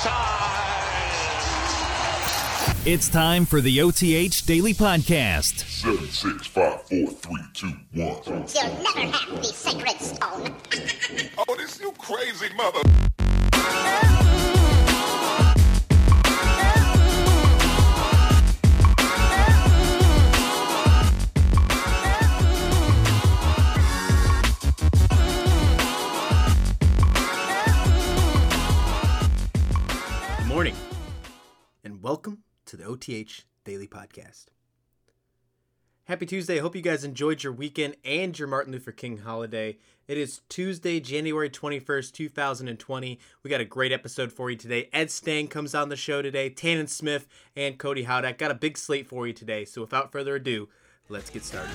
time. It's time for the OTH Daily Podcast. Seven, six, five, four, three, two, one. You'll never have the sacred stone. Oh, this you crazy mother. welcome to the OTH Daily Podcast. Happy Tuesday. I hope you guys enjoyed your weekend and your Martin Luther King holiday. It is Tuesday, January 21st, 2020. We got a great episode for you today. Ed Stang comes on the show today, Tannen Smith, and Cody Howdack. Got a big slate for you today. So without further ado, let's get started.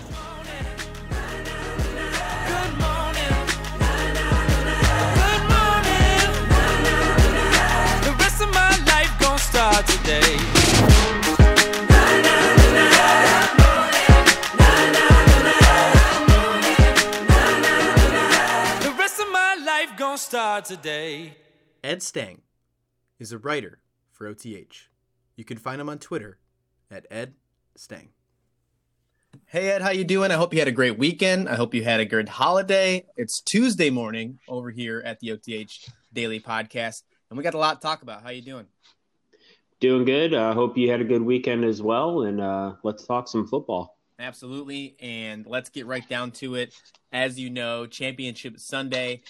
The rest of my life gon' start gon' start today. Ed Stang is a writer for OTH. You can find him on Twitter at Ed Stang. Hey Ed, how you doing? I hope you had a great weekend. I hope you had a good holiday. It's Tuesday morning over here at the OTH Daily Podcast, and we got a lot to talk about. How you doing? Doing good. I uh, hope you had a good weekend as well. And uh, let's talk some football. Absolutely, and let's get right down to it. As you know, Championship Sunday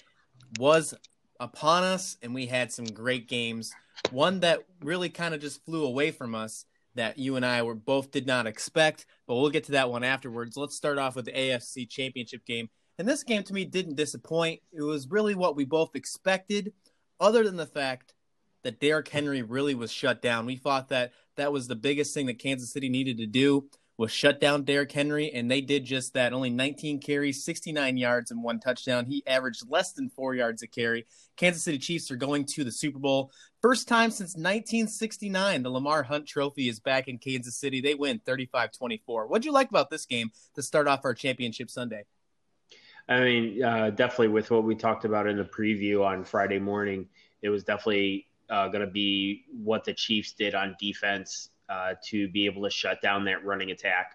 was upon us, and we had some great games. One that really kind of just flew away from us that you and I were both did not expect, but we'll get to that one afterwards. Let's start off with the AFC Championship game. And this game to me didn't disappoint. It was really what we both expected, other than the fact that Derrick Henry really was shut down. We thought that that was the biggest thing that Kansas City needed to do was shut down Derrick Henry, and they did just that. Only 19 carries, 69 yards, and one touchdown. He averaged less than four yards a carry. Kansas City Chiefs are going to the Super Bowl. First time since 1969, the Lamar Hunt Trophy is back in Kansas City. They win 35 24. What'd you like about this game to start off our championship Sunday? I mean, uh, definitely with what we talked about in the preview on Friday morning, it was definitely uh, going to be what the Chiefs did on defense uh, to be able to shut down that running attack.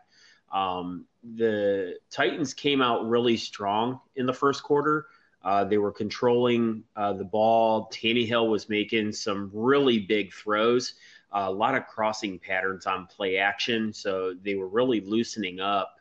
Um, the Titans came out really strong in the first quarter. Uh, they were controlling uh, the ball. Tannehill was making some really big throws, a lot of crossing patterns on play action. So they were really loosening up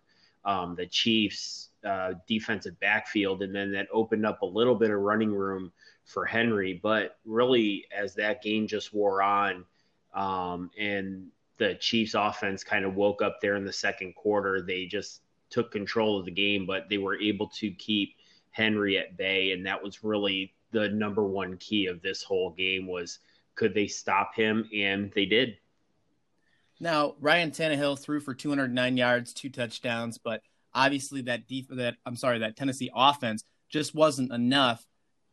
um, the Chiefs' uh, defensive backfield, and then that opened up a little bit of running room for Henry. But really, as that game just wore on, um, and the Chiefs offense kind of woke up there in the second quarter. They just took control of the game, but they were able to keep Henry at bay, and that was really the number one key of this whole game was could they stop him, and they did. Now Ryan Tannehill threw for 209 yards, two touchdowns, but obviously that def- that I'm sorry that Tennessee offense just wasn't enough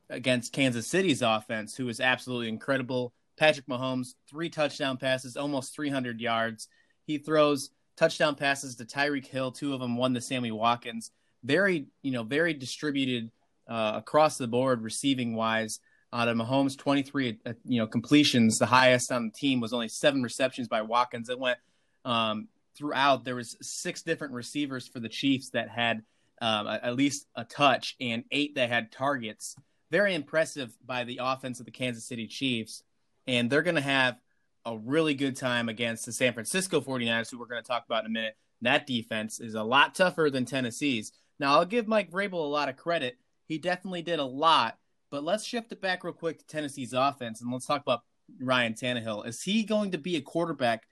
against Kansas City's offense, who was absolutely incredible. Patrick Mahomes, three touchdown passes, almost 300 yards. He throws touchdown passes to Tyreek Hill, two of them, one to Sammy Watkins. Very, you know, very distributed uh, across the board receiving wise. Out of Mahomes, 23, uh, you know, completions. The highest on the team was only seven receptions by Watkins. It went um, throughout. There was six different receivers for the Chiefs that had um, at least a touch, and eight that had targets. Very impressive by the offense of the Kansas City Chiefs and they're going to have a really good time against the San Francisco 49ers, who we're going to talk about in a minute. That defense is a lot tougher than Tennessee's. Now, I'll give Mike Vrabel a lot of credit. He definitely did a lot, but let's shift it back real quick to Tennessee's offense, and let's talk about Ryan Tannehill. Is he going to be a quarterback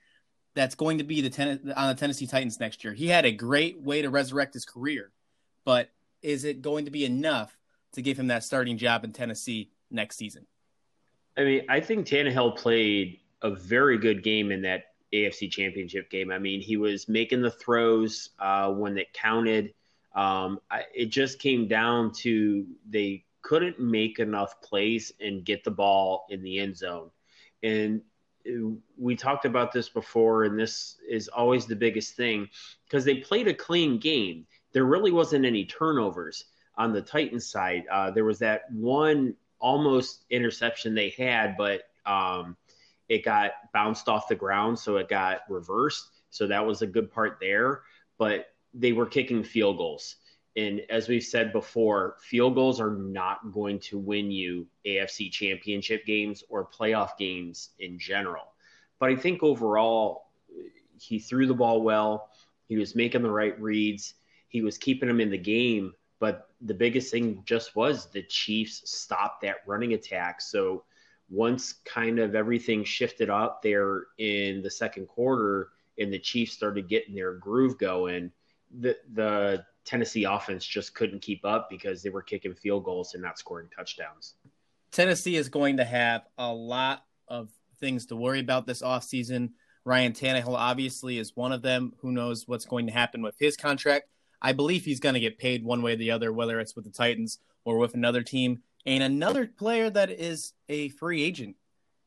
that's going to be the ten- on the Tennessee Titans next year? He had a great way to resurrect his career, but is it going to be enough to give him that starting job in Tennessee next season? I mean, I think Tannehill played a very good game in that AFC Championship game. I mean, he was making the throws uh, when it counted. Um, I, it just came down to they couldn't make enough plays and get the ball in the end zone. And uh, we talked about this before, and this is always the biggest thing because they played a clean game. There really wasn't any turnovers on the Titans side. Uh, there was that one almost interception they had, but Um, it got bounced off the ground, so it got reversed. So that was a good part there. But they were kicking field goals. And as we've said before, field goals are not going to win you AFC championship games or playoff games in general. But I think overall, he threw the ball well. He was making the right reads. He was keeping them in the game. But the biggest thing just was the Chiefs stopped that running attack. So once kind of everything shifted up there in the second quarter and the Chiefs started getting their groove going, the the Tennessee offense just couldn't keep up because they were kicking field goals and not scoring touchdowns. Tennessee is going to have a lot of things to worry about this offseason. Ryan Tannehill obviously is one of them. Who knows what's going to happen with his contract? I believe he's going to get paid one way or the other, whether it's with the Titans or with another team. And another player that is a free agent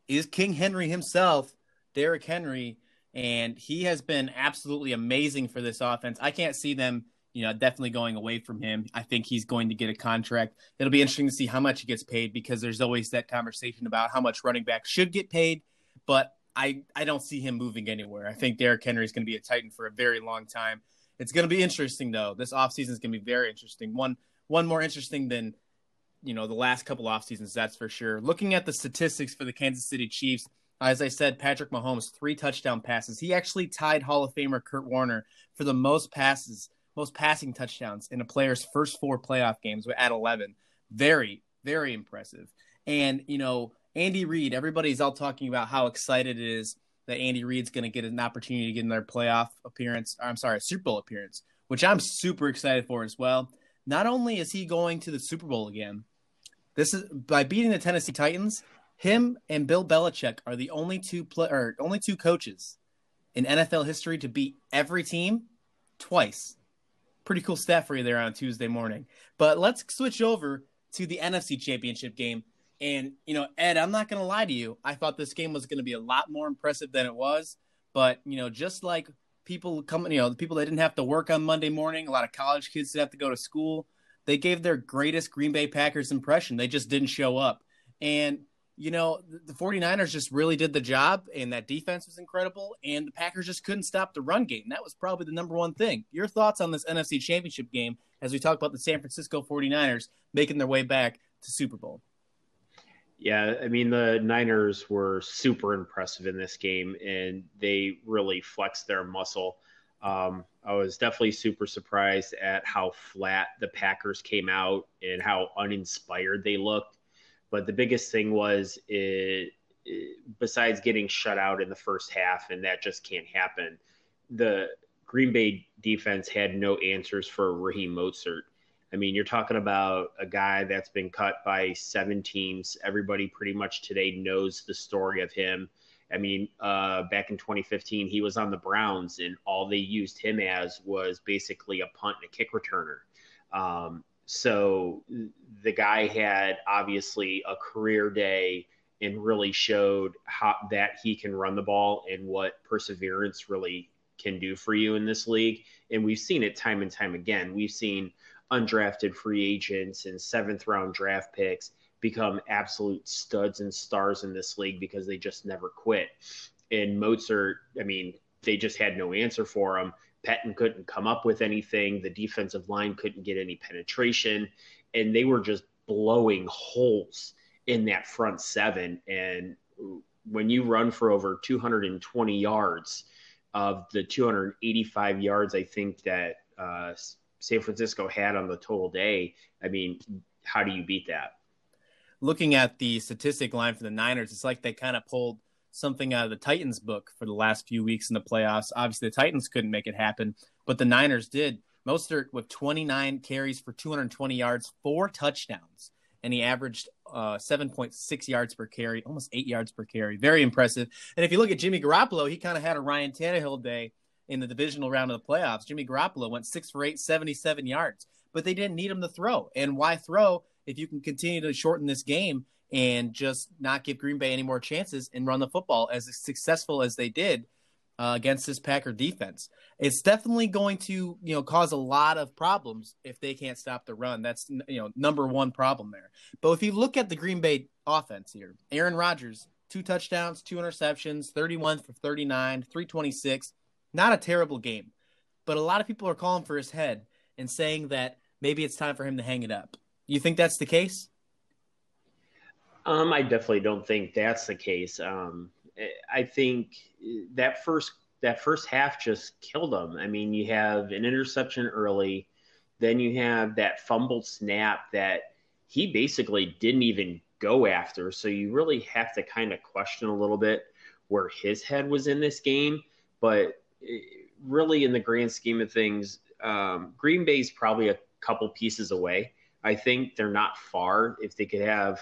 is King Henry himself, Derrick Henry. And he has been absolutely amazing for this offense. I can't see them, you know, definitely going away from him. I think he's going to get a contract. It'll be interesting to see how much he gets paid because there's always that conversation about how much running backs should get paid. But I, I don't see him moving anywhere. I think Derrick Henry is going to be a Titan for a very long time. It's going to be interesting though. This offseason is going to be very interesting. One one more interesting than you know the last couple off seasons, that's for sure. Looking at the statistics for the Kansas City Chiefs, as I said, Patrick Mahomes three touchdown passes. He actually tied Hall of Famer Kurt Warner for the most passes, most passing touchdowns in a player's first four playoff games at 11. Very, very impressive. And you know, Andy Reid, everybody's all talking about how excited it is that Andy Reid's going to get an opportunity to get in their playoff appearance. Or I'm sorry, Super Bowl appearance, which I'm super excited for as well. Not only is he going to the Super Bowl again, this is by beating the Tennessee Titans. Him and Bill Belichick are the only two play, or only two coaches in NFL history to beat every team twice. Pretty cool stat for you there on Tuesday morning. But let's switch over to the NFC Championship game and, you know, Ed, I'm not going to lie to you. I thought this game was going to be a lot more impressive than it was. But, you know, just like people coming, you know, the people that didn't have to work on Monday morning, a lot of college kids that have to go to school, they gave their greatest Green Bay Packers impression. They just didn't show up. And, you know, the 49ers just really did the job, and that defense was incredible. And the Packers just couldn't stop the run game. That was probably the number one thing. Your thoughts on this NFC Championship game as we talk about the San Francisco 49ers making their way back to Super Bowl? Yeah, I mean the Niners were super impressive in this game, and they really flexed their muscle. Um, I was definitely super surprised at how flat the Packers came out and how uninspired they looked. But the biggest thing was, it, it, besides getting shut out in the first half, and that just can't happen, the Green Bay defense had no answers for Raheem Mostert. I mean, you're talking about a guy that's been cut by seven teams. Everybody pretty much today knows the story of him. I mean, uh, back in 2015, he was on the Browns, and all they used him as was basically a punt and a kick returner. Um, so the guy had obviously a career day and really showed how that he can run the ball and what perseverance really can do for you in this league. And we've seen it time and time again. We've seen undrafted free agents and seventh round draft picks become absolute studs and stars in this league because they just never quit. And Mostert, I mean, they just had no answer for him. Pettine couldn't come up with anything. The defensive line couldn't get any penetration. And they were just blowing holes in that front seven. And when you run for over 220 yards of the 285 yards, I think that uh, San Francisco had on the total day, I mean, how do you beat that? Looking at the statistic line for the Niners, it's like they kind of pulled something out of the Titans book for the last few weeks in the playoffs. Obviously, the Titans couldn't make it happen, but the Niners did. Mostert with 29 carries for 220 yards, four touchdowns, and he averaged uh, 7.6 yards per carry, almost eight yards per carry. Very impressive. And if you look at Jimmy Garoppolo, he kind of had a Ryan Tannehill day in the divisional round of the playoffs. Jimmy Garoppolo went six for eight, 77 yards, but they didn't need him to throw. And why throw if you can continue to shorten this game and just not give Green Bay any more chances and run the football as successful as they did uh, against this Packer defense? It's definitely going to you know cause a lot of problems if they can't stop the run. That's you know number one problem there. But if you look at the Green Bay offense here, Aaron Rodgers two touchdowns, two interceptions, 31 for 39, 326. Not a terrible game. But a lot of people are calling for his head and saying that maybe it's time for him to hang it up. You think that's the case? Um, I definitely don't think that's the case. Um, I think that first that first half just killed him. I mean, you have an interception early, then you have that fumbled snap that he basically didn't even go after. So you really have to kind of question a little bit where his head was in this game. But really, in the grand scheme of things, um, Green Bay's probably a couple pieces away. I think they're not far. If they could have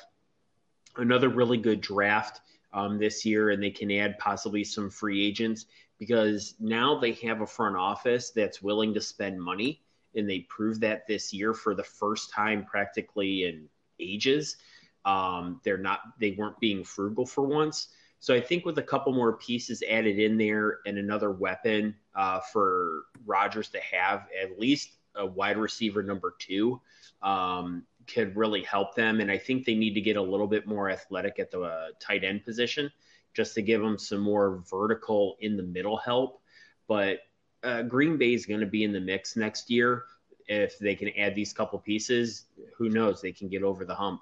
another really good draft um, this year and they can add possibly some free agents because now they have a front office that's willing to spend money and they proved that this year for the first time practically in ages um, they're not they weren't being frugal for once so i think with a couple more pieces added in there and another weapon uh, for Rodgers to have at least a wide receiver number two um, could really help them. And I think they need to get a little bit more athletic at the uh, tight end position just to give them some more vertical in the middle help. But uh, Green Bay is going to be in the mix next year. If they can add these couple pieces, who knows? They can get over the hump.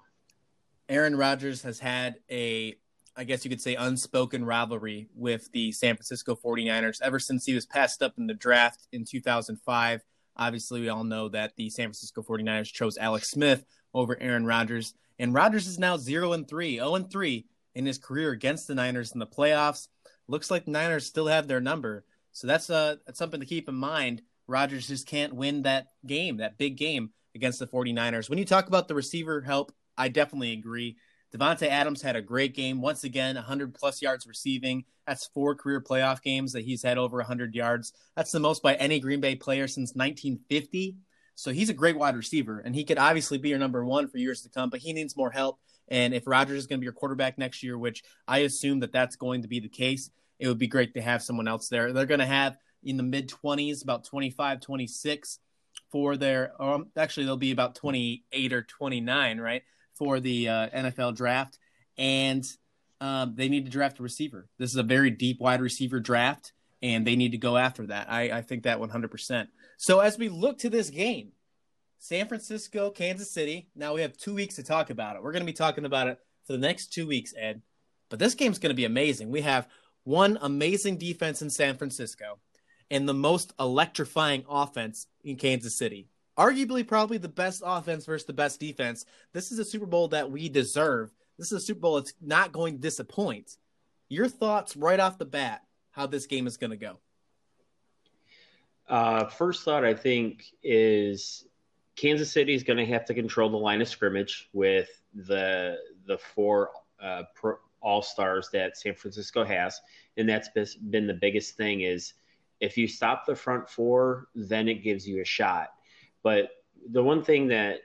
Aaron Rodgers has had a, I guess you could say, unspoken rivalry with the San Francisco 49ers ever since he was passed up in the draft in 2005 Obviously, we all know that the San Francisco 49ers chose Alex Smith over Aaron Rodgers. And Rodgers is now 0 and 3, 0 and 3 in his career against the Niners in the playoffs. Looks like the Niners still have their number. So that's uh that's something to keep in mind. Rodgers just can't win that game, that big game against the 49ers. When you talk about the receiver help, I definitely agree. Davante Adams had a great game. Once again, 100 plus yards receiving. That's four career playoff games that he's had over 100 yards. That's the most by any Green Bay player since 1950. So he's a great wide receiver, and he could obviously be your number one for years to come, but he needs more help. And if Rodgers is going to be your quarterback next year, which I assume that that's going to be the case, it would be great to have someone else there. They're going to have in the mid 20s, about 25, 26 for their, um, actually, they'll be about 28 or 29, right? For the uh, NFL draft, and um, they need to draft a receiver. This is a very deep wide receiver draft, and they need to go after that. I, I think that 100%. So as we look to this game, San Francisco, Kansas City. Now we have two weeks to talk about it. We're going to be talking about it for the next two weeks, Ed. But this game's going to be amazing. We have one amazing defense in San Francisco and the most electrifying offense in Kansas City arguably probably the best offense versus the best defense. This is a Super Bowl that we deserve. This is a Super Bowl that's not going to disappoint. Your thoughts right off the bat, how this game is going to go? Uh, first thought, I think, is Kansas City is going to have to control the line of scrimmage with the the four uh, all stars that San Francisco has, and that's been the biggest thing. Is if you stop the front four, then it gives you a shot. But the one thing that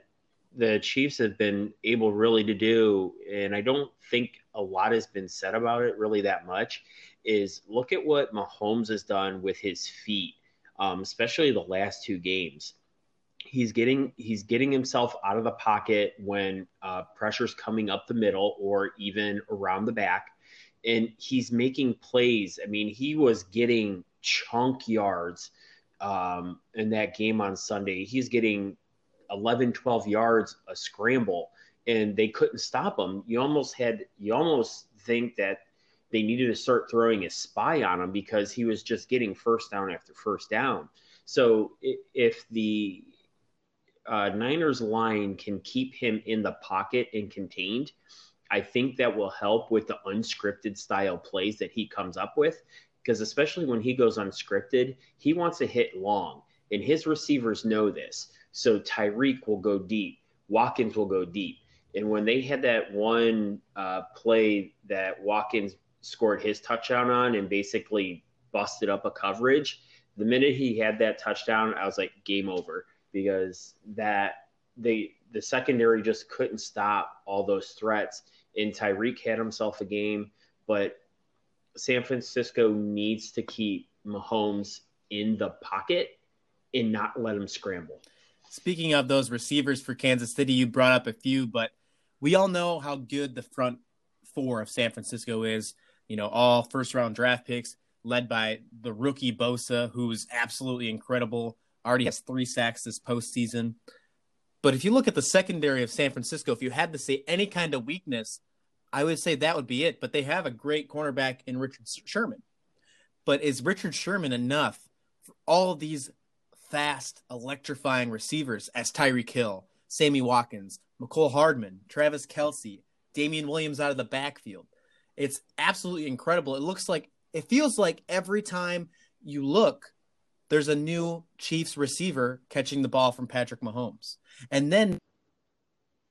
the Chiefs have been able really to do, and I don't think a lot has been said about it really that much, is look at what Mahomes has done with his feet, um, especially the last two games. He's getting he's getting himself out of the pocket when uh, pressure's coming up the middle or even around the back, and he's making plays. I mean, he was getting chunk yards um, in that game on Sunday. He's getting 11, 12 yards a scramble, and they couldn't stop him. You almost had, you almost think that they needed to start throwing a spy on him because he was just getting first down after first down. So if the uh, Niners line can keep him in the pocket and contained, I think that will help with the unscripted style plays that he comes up with because especially when he goes unscripted, he wants to hit long, and his receivers know this. So Tyreek will go deep, Watkins will go deep, and when they had that one uh, play that Watkins scored his touchdown on and basically busted up a coverage, the minute he had that touchdown, I was like, game over because that they the secondary just couldn't stop all those threats. And Tyreek had himself a game, but San Francisco needs to keep Mahomes in the pocket and not let him scramble. Speaking of those receivers for Kansas City, you brought up a few, but we all know how good the front four of San Francisco is. You know, all first round draft picks led by the rookie Bosa, who's absolutely incredible. Already has three sacks this postseason. But if you look at the secondary of San Francisco, if you had to say any kind of weakness, I would say that would be it. But they have a great cornerback in Richard Sherman. But is Richard Sherman enough for all these fast, electrifying receivers as Tyreek Hill, Sammy Watkins, Mecole Hardman, Travis Kelce, Damien Williams out of the backfield? It's absolutely incredible. It looks like it feels like every time you look, there's a new Chiefs receiver catching the ball from Patrick Mahomes. And then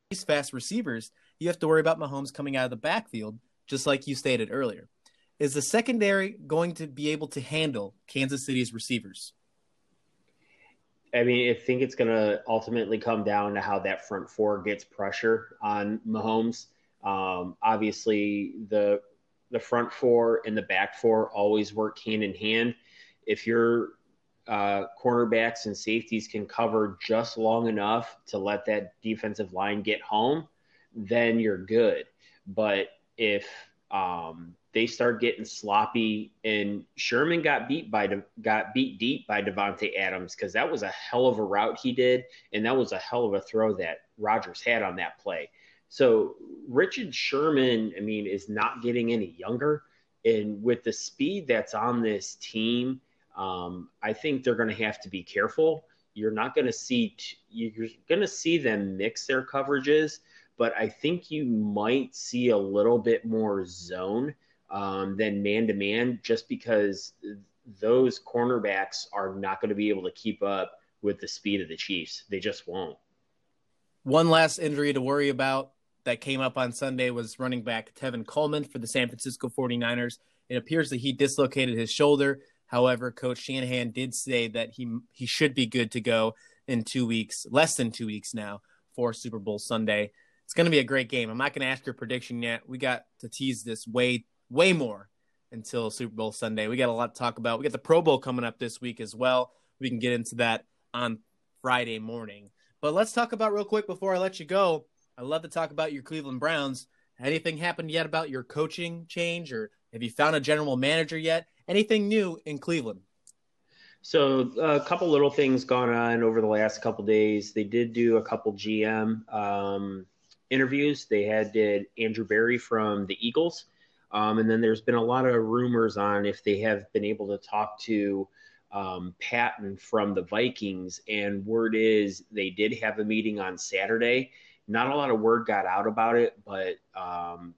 these fast receivers, you have to worry about Mahomes coming out of the backfield, just like you stated earlier. Is the secondary going to be able to handle Kansas City's receivers? I mean, I think it's going to ultimately come down to how that front four gets pressure on Mahomes. Um, obviously, the the front four and the back four always work hand in hand. If your uh, cornerbacks and safeties can cover just long enough to let that defensive line get home, then you're good. But if um, they start getting sloppy, and Sherman got beat by got beat deep by Davante Adams because that was a hell of a route he did, and that was a hell of a throw that Rodgers had on that play. So Richard Sherman, I mean, is not getting any younger, and with the speed that's on this team, um, I think they're going to have to be careful. You're not going to see t- you're going to see them mix their coverages, but I think you might see a little bit more zone um, than man to man, just because those cornerbacks are not going to be able to keep up with the speed of the Chiefs. They just won't. One last injury to worry about that came up on Sunday was running back Tevin Coleman for the San Francisco 49ers. It appears that he dislocated his shoulder. However, Coach Shanahan did say that he he should be good to go in two weeks, less than two weeks now for Super Bowl Sunday. It's going to be a great game. I'm not going to ask your prediction yet. We got to tease this way way more until Super Bowl Sunday. We got a lot to talk about. We got the Pro Bowl coming up this week as well. We can get into that on Friday morning. But let's talk about real quick before I let you go. I love to talk about your Cleveland Browns. Anything happened yet about your coaching change, or have you found a general manager yet? Anything new in Cleveland? So a couple little things gone on over the last couple days. They did do a couple GM um, interviews. They had did Andrew Berry from the Eagles, um, and then there's been a lot of rumors on if they have been able to talk to um, Paton from the Vikings. And word is they did have a meeting on Saturday not a lot of word got out about it, but um,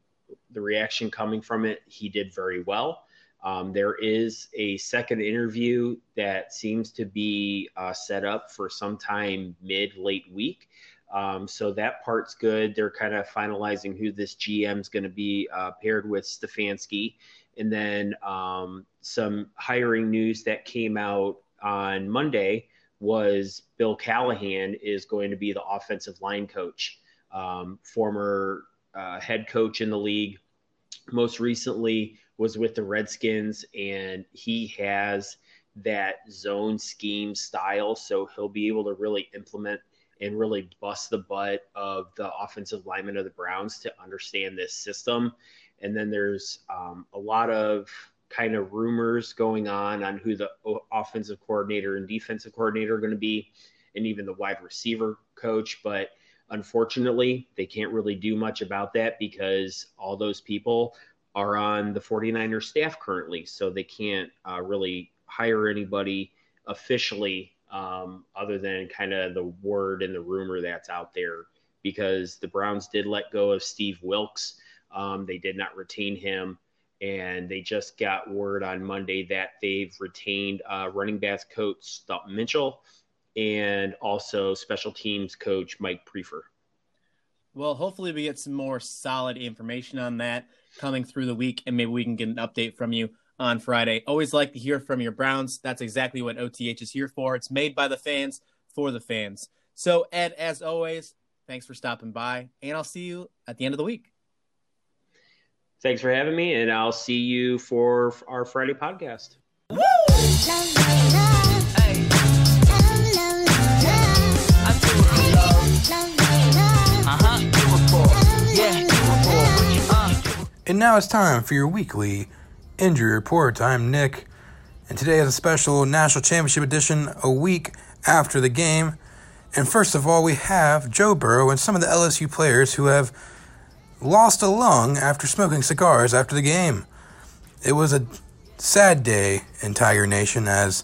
the reaction coming from it, he did very well. Um, there is a second interview that seems to be uh, set up for sometime mid late week. Um, so that part's good. They're kind of finalizing who this GM is going to be uh, paired with Stefanski. And then um, some hiring news that came out on Monday was Bill Callahan is going to be the offensive line coach um, former uh, head coach in the league. Most recently was with the Redskins, and he has that zone scheme style. So he'll be able to really implement and really bust the butt of the offensive linemen of the Browns to understand this system. And then there's um, a lot of kind of rumors going on on who the offensive coordinator and defensive coordinator are going to be, and even the wide receiver coach. But Unfortunately, they can't really do much about that because all those people are on the 49ers staff currently. So they can't uh, really hire anybody officially um, other than kind of the word and the rumor that's out there because the Browns did let go of Steve Wilks. Um, they did not retain him. And they just got word on Monday that they've retained uh, running backs coach Dalton Mitchell and also special teams coach Mike Priefer. Well, hopefully we get some more solid information on that coming through the week, and maybe we can get an update from you on Friday. Always like to hear from your Browns. That's exactly what OTH is here for. It's made by the fans for the fans. So, Ed, as always, thanks for stopping by, and I'll see you at the end of the week. Thanks for having me, and I'll see you for our Friday podcast. Woo! Uh-huh. And now it's time for your weekly injury report. I'm Nick, and today is a special national championship edition a week after the game. And first of all, we have Joe Burrow and some of the LSU players who have lost a lung after smoking cigars after the game. It was a sad day in Tiger Nation as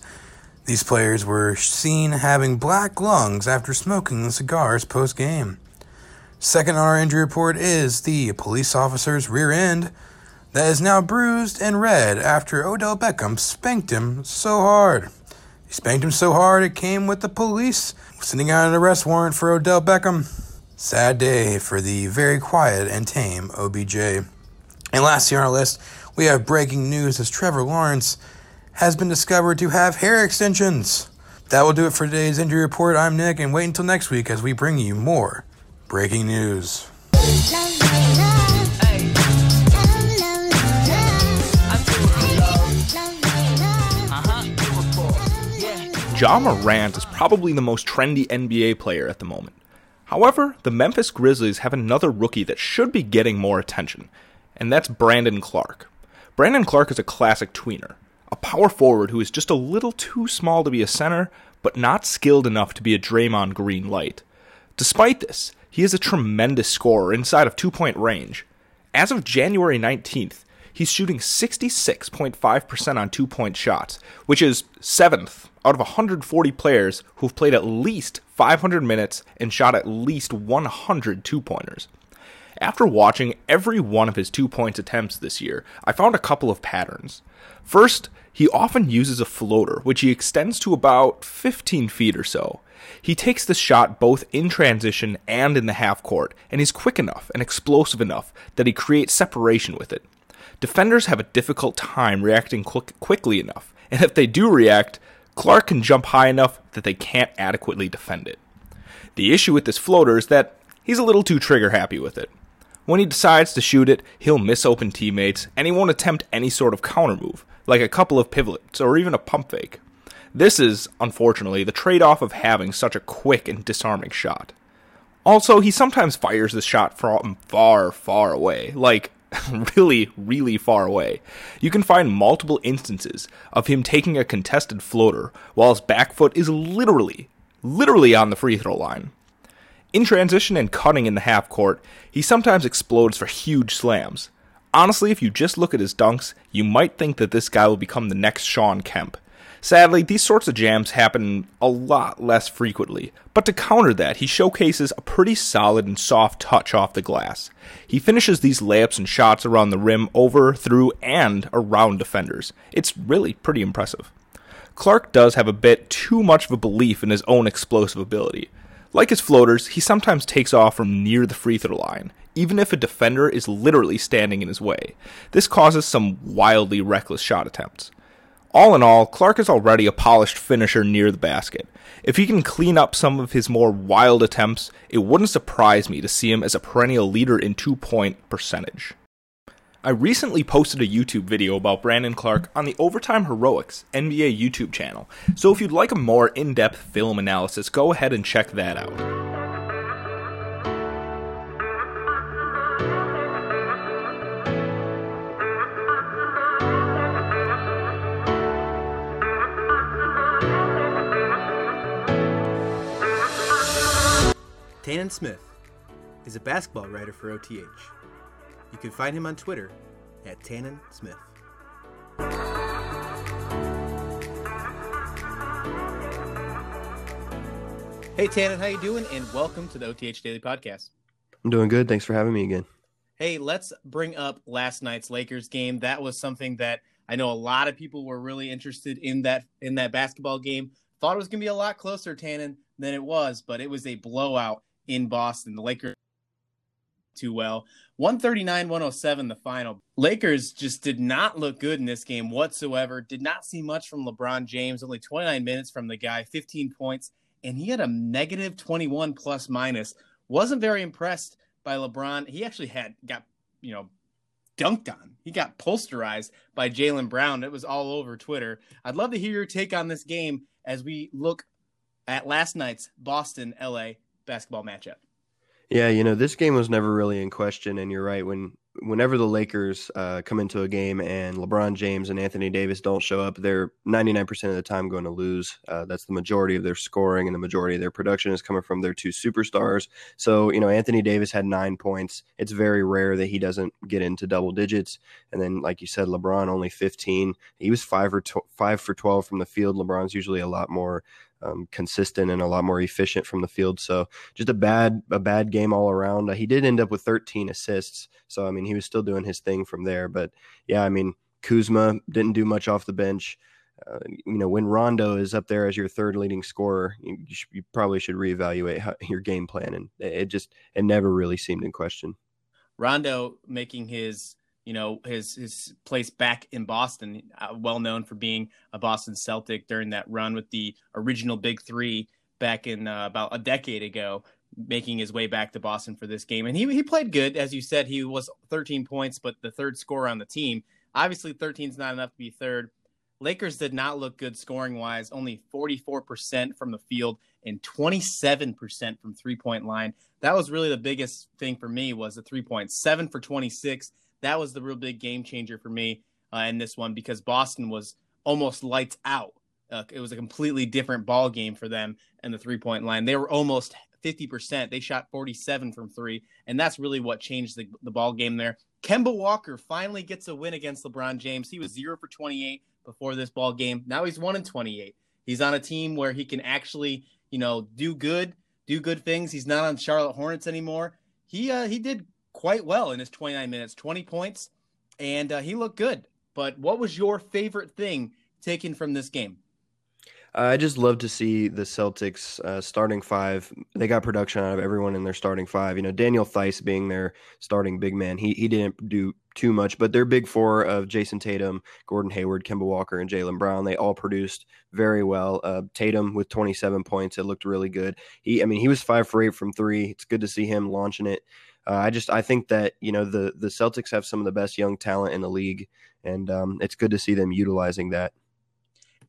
these players were seen having black lungs after smoking the cigars post game. Second on our injury report is the police officer's rear end that is now bruised and red after Odell Beckham spanked him so hard. He spanked him so hard it came with the police sending out an arrest warrant for Odell Beckham. Sad day for the very quiet and tame OBJ. And lastly on our list, we have breaking news as Trevor Lawrence has been discovered to have hair extensions. That will do it for today's injury report. I'm Nick, and wait until next week as we bring you more breaking news. Ja Morant is probably the most trendy NBA player at the moment. However, the Memphis Grizzlies have another rookie that should be getting more attention, and that's Brandon Clarke. Brandon Clarke is a classic tweener, a power forward who is just a little too small to be a center, but not skilled enough to be a Draymond Green light. Despite this, he is a tremendous scorer inside of two point range. As of January 19th, he's shooting 66.5% on two point shots, which is seventh out of 140 players who've played at least 500 minutes and shot at least 100 two pointers. After watching every one of his two point attempts this year, I found a couple of patterns. First, he often uses a floater, which he extends to about 15 feet or so. He takes the shot both in transition and in the half court, and he's quick enough and explosive enough that he creates separation with it. Defenders have a difficult time reacting quick- quickly enough, and if they do react, Clarke can jump high enough that they can't adequately defend it. The issue with this floater is that he's a little too trigger happy with it. When he decides to shoot it, he'll miss open teammates, and he won't attempt any sort of counter move, like a couple of pivots or even a pump fake. This is, unfortunately, the trade off of having such a quick and disarming shot. Also, he sometimes fires the shot from far, far away, like really, really far away. You can find multiple instances of him taking a contested floater while his back foot is literally, literally on the free throw line. In transition and cutting in the half court, he sometimes explodes for huge slams. Honestly, if you just look at his dunks, you might think that this guy will become the next Shawn Kemp. Sadly, these sorts of jams happen a lot less frequently, but to counter that, he showcases a pretty solid and soft touch off the glass. He finishes these layups and shots around the rim over, through, and around defenders. It's really pretty impressive. Clarke does have a bit too much of a belief in his own explosive ability. Like his floaters, he sometimes takes off from near the free throw line, even if a defender is literally standing in his way. This causes some wildly reckless shot attempts. All in all, Clarke is already a polished finisher near the basket. If he can clean up some of his more wild attempts, it wouldn't surprise me to see him as a perennial leader in two point percentage. I recently posted a YouTube video about Brandon Clarke on the Overtime Heroics NBA YouTube channel, so if you'd like a more in depth film analysis, go ahead and check that out. Tannen Smith is a basketball writer for OTH. You can find him on Twitter at Tannen Smith. Hey Tannen, how you doing? And welcome to the OTH Daily Podcast. I'm doing good. Thanks for having me again. Hey, let's bring up last night's Lakers game. That was something that I know a lot of people were really interested in that in that basketball game. Thought it was going to be a lot closer, Tannen, than it was, but it was a blowout in Boston. The Lakers too well. 139 107 the final. Lakers just did not look good in this game whatsoever. Did not see much from LeBron James. Only 29 minutes from the guy, 15 points, and he had a negative 21 plus minus. Wasn't very impressed by LeBron. He actually had got, you know, dunked on. He got posterized by Jaylen Brown. It was all over Twitter. I'd love to hear your take on this game as we look at last night's Boston LA basketball matchup. Yeah, you know, this game was never really in question, and you're right. When whenever the Lakers uh, come into a game and LeBron James and Anthony Davis don't show up, they're 99% of the time going to lose. Uh, that's the majority of their scoring and the majority of their production is coming from their two superstars. So, you know, Anthony Davis had nine points. It's very rare that he doesn't get into double digits. And then, like you said, LeBron only 15. He was five or tw- five for 12 from the field. LeBron's usually a lot more um, consistent and a lot more efficient from the field. So just a bad a bad game all around. Uh, he did end up with 13 assists, so I mean he was still doing his thing from there. But yeah, I mean Kuzma didn't do much off the bench. Uh, you know when Rondo is up there as your third leading scorer, you, you, you probably should reevaluate how, your game plan, and it just it never really seemed in question. Rondo making his you know his his place back in Boston, uh, well known for being a Boston Celtic during that run with the original Big Three back in uh, about a decade ago, making his way back to Boston for this game, and he he played good, as you said. He was 13 points, but the third scorer on the team. Obviously, 13 is not enough to be third. Lakers did not look good scoring wise, only 44% from the field and 27% from three point line. That was really the biggest thing for me was the three point seven for 26 that was the real big game changer for me uh, in this one because Boston was almost lights out. Uh, it was a completely different ball game for them and the three point line. They were almost 50%. They shot 47 from three, and that's really what changed the, the ball game there. Kemba Walker finally gets a win against LeBron James. He was zero for 28 before this ball game. Now he's one in 28. He's on a team where he can actually, you know, do good, do good things. He's not on Charlotte Hornets anymore. He uh, he did quite well in his 29 minutes, 20 points, and uh, he looked good. But what was your favorite thing taken from this game? I just love to see the Celtics uh, starting five. They got production out of everyone in their starting five. You know, Daniel Theis being their starting big man, he he didn't do too much, but their big four of Jayson Tatum, Gordon Hayward, Kemba Walker, and Jaylen Brown, they all produced very well. Uh, Tatum with 27 points, it looked really good. He, I mean, he was five for eight from three. It's good to see him launching it. Uh, I just I think that you know the the Celtics have some of the best young talent in the league, and um, it's good to see them utilizing that.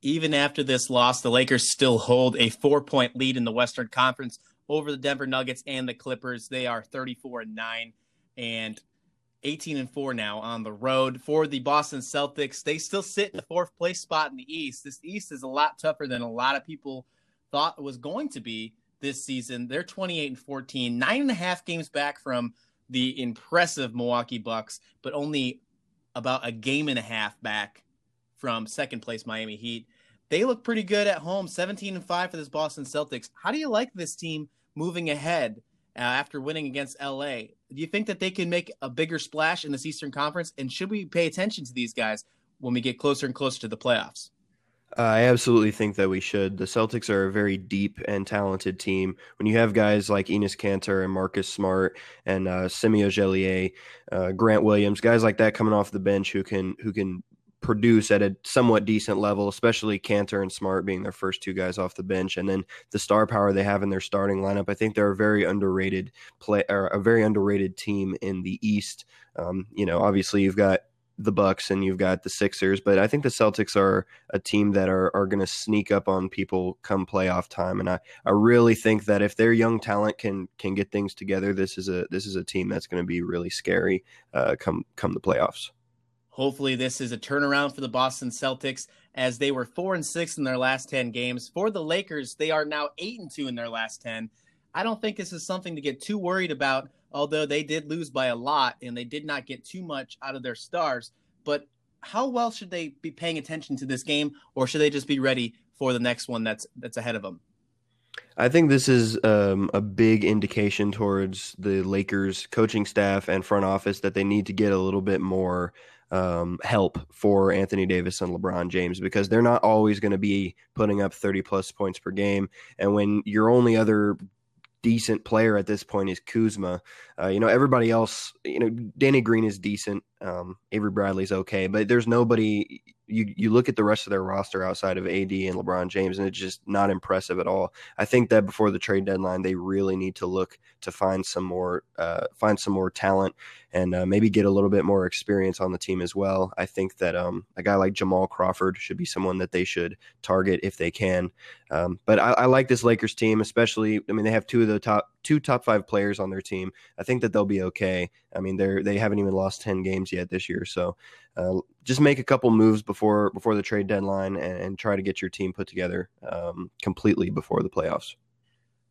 Even after this loss, the Lakers still hold a four point lead in the Western Conference over the Denver Nuggets and the Clippers. They are 34 and 9 and 18 and 4 now on the road. For the Boston Celtics, they still sit in the fourth place spot in the East. This East is a lot tougher than a lot of people thought it was going to be this season. They're 28 and 14, nine and a half games back from the impressive Milwaukee Bucks, but only about a game and a half back from second place Miami Heat. They look pretty good at home, 17 and 5 for this Boston Celtics. How do you like this team moving ahead uh, after winning against LA? Do you think that they can make a bigger splash in this Eastern Conference? And should we pay attention to these guys when we get closer and closer to the playoffs? I absolutely think that we should. The Celtics are a very deep and talented team. When you have guys like Enes Kanter and Marcus Smart and uh, Semi Ojeleye, uh, Grant Williams, guys like that coming off the bench who can who can produce at a somewhat decent level, especially Kanter and Smart being their first two guys off the bench, and then the star power they have in their starting lineup. I think they're a very underrated play or a very underrated team in the East. Um, you know, obviously you've got the Bucks and you've got the Sixers, but I think the Celtics are a team that are are going to sneak up on people come playoff time, and I, I really think that if their young talent can can get things together, this is a this is a team that's going to be really scary uh, come come the playoffs. Hopefully, this is a turnaround for the Boston Celtics as they were four and six in their last ten games. For the Lakers, they are now eight and two in their last ten. I don't think this is something to get too worried about although they did lose by a lot and they did not get too much out of their stars. But how well should they be paying attention to this game, or should they just be ready for the next one that's that's ahead of them? I think this is um, a big indication towards the Lakers coaching staff and front office that they need to get a little bit more um, help for Anthony Davis and LeBron James because they're not always going to be putting up 30 plus points per game. And when your only other decent player at this point is Kuzma. Uh, you know, everybody else, you know, Danny Green is decent. Um, Avery Bradley's okay, but there's nobody you you look at the rest of their roster outside of AD and LeBron James, and it's just not impressive at all. I think that before the trade deadline, they really need to look to find some more uh, find some more talent and uh, maybe get a little bit more experience on the team as well. I think that um, a guy like Jamal Crawford should be someone that they should target if they can. Um, but I, I, like this Lakers team, especially. I mean, they have two of the top two top five players on their team. I think that they'll be okay. I mean, they're they haven't even lost ten games yet this year, so uh, just make a couple moves before before the trade deadline and, and try to get your team put together um, completely before the playoffs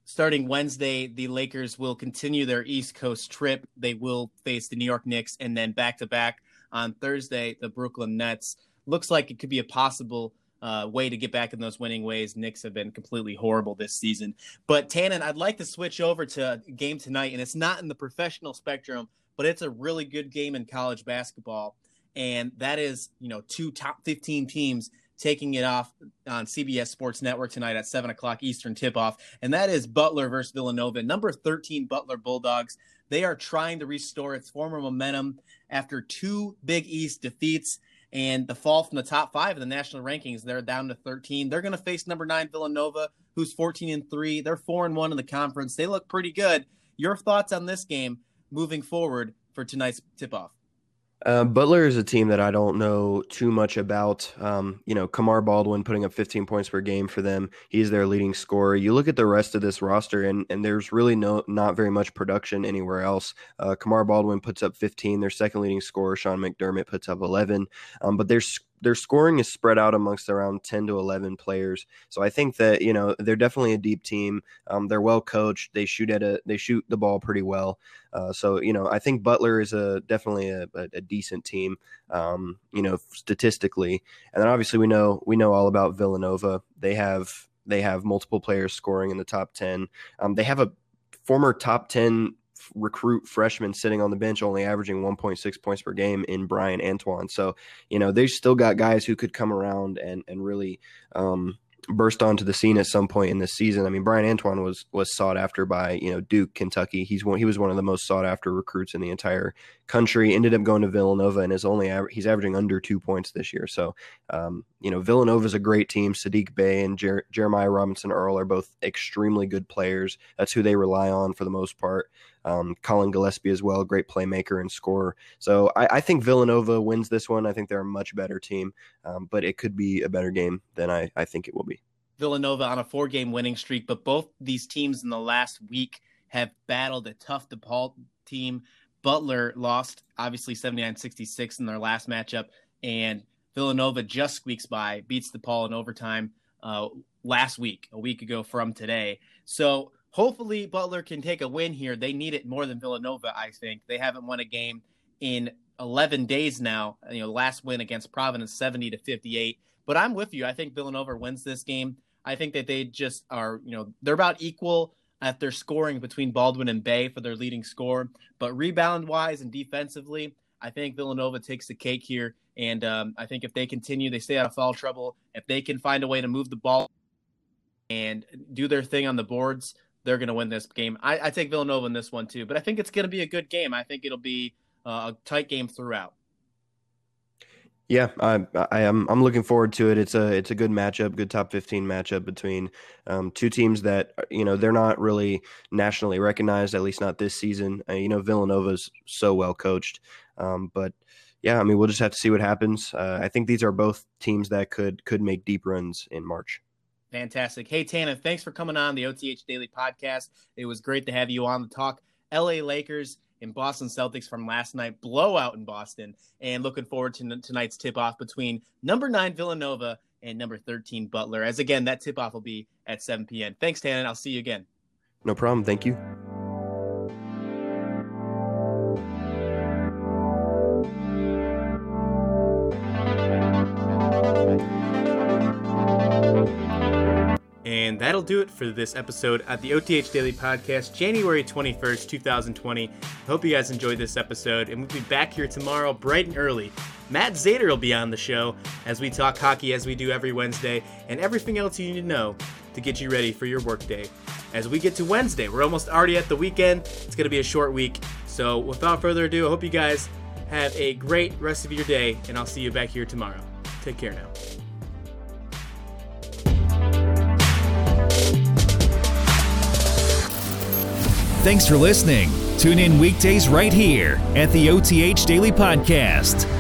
starting Wednesday, the Lakers will continue their East Coast trip. They will face the New York Knicks and then back to back on Thursday, the Brooklyn Nets. Looks like it could be a possible uh, way to get back in those winning ways. Knicks have been completely horrible this season. But Tannen, I'd like to switch over to a game tonight, and it's not in the professional spectrum, but it's a really good game in college basketball. And that is, you know, two top 15 teams taking it off on CBS Sports Network tonight at 7 o'clock Eastern tip off. And that is Butler versus Villanova. Number 13, Butler Bulldogs. They are trying to restore its former momentum after two Big East defeats and the fall from the top five in the national rankings. They're down to 13. They're going to face number nine Villanova, who's 14 and three. They're four and one in the conference. They look pretty good. Your thoughts on this game moving forward for tonight's tip off? Uh, Butler is a team that I don't know too much about. Um, you know, Kamar Baldwin putting up 15 points per game for them. He's their leading scorer. You look at the rest of this roster, and and there's really no not very much production anywhere else. Uh, Kamar Baldwin puts up 15. Their second leading scorer, Sean McDermott, puts up 11. Um, but there's their scoring is spread out amongst around 10 to 11 players. So I think that, you know, they're definitely a deep team. Um, they're well coached. They shoot at a, they shoot the ball pretty well. Uh, so, you know, I think Butler is a definitely a, a, a decent team, um, you know, statistically. And then obviously we know, we know all about Villanova. They have, they have multiple players scoring in the top 10. Um, they have a former top 10 recruit freshman sitting on the bench, only averaging 1.6 points per game in Bryan Antoine. So, you know, they've still got guys who could come around and and really um, burst onto the scene at some point in this season. I mean, Bryan Antoine was was sought after by you know Duke, Kentucky. He's one, he was one of the most sought after recruits in the entire country. Ended up going to Villanova and is only aver- he's averaging under two points this year. So, um, you know, Villanova is a great team. Saddiq Bey and Jer- Jeremiah Robinson Earl are both extremely good players. That's who they rely on for the most part. Um, Collin Gillespie as well, great playmaker and scorer. So I, I, think Villanova wins this one. I think they're a much better team, um, but it could be a better game than I, I think it will be. Villanova on a four game winning streak, but both these teams in the last week have battled a tough DePaul team. Butler lost obviously 79 66 in their last matchup, and Villanova just squeaks by, beats DePaul in overtime uh, last week, a week ago from today. So hopefully Butler can take a win here. They need it more than Villanova, I think. They haven't won a game in 11 days now. You know, last win against Providence 70 to 58. But I'm with you. I think Villanova wins this game. I think that they just are, you know, they're about equal at their scoring between Baldwin and Bey for their leading score. But rebound wise and defensively, I think Villanova takes the cake here. And um, I think if they continue, they stay out of foul trouble. If they can find a way to move the ball and do their thing on the boards, they're going to win this game. I, I, take Villanova in this one too, but I think it's going to be a good game. I think it'll be uh, a tight game throughout. Yeah, I, I am. I'm looking forward to it. It's a it's a good matchup, good top 15 matchup between um, two teams that you know they're not really nationally recognized, at least not this season. Uh, you know, Villanova's so well coached, um, but yeah, I mean, we'll just have to see what happens. Uh, I think these are both teams that could could make deep runs in March. Fantastic. Hey, Tana, thanks for coming on the OTH Daily Podcast. It was great to have you on the talk LA Lakers and Boston Celtics from last night, blowout in Boston, and looking forward to tonight's tip off between number nine Villanova and number 13 Butler. As again, that tip off will be at 7 p.m. Thanks, Tannen. I'll see you again. No problem. Thank you. That'll do it for this episode at the OTH Daily Podcast, January 21st, 2020. Hope you guys enjoyed this episode, and we'll be back here tomorrow bright and early. Matt Zader will be on the show as we talk hockey as we do every Wednesday, and everything else you need to know to get you ready for your workday. As we get to Wednesday, we're almost already at the weekend. It's going to be a short week. So, without further ado, I hope you guys have a great rest of your day, and I'll see you back here tomorrow. Take care now. Thanks for listening. Tune in weekdays right here at the OTH Daily Podcast.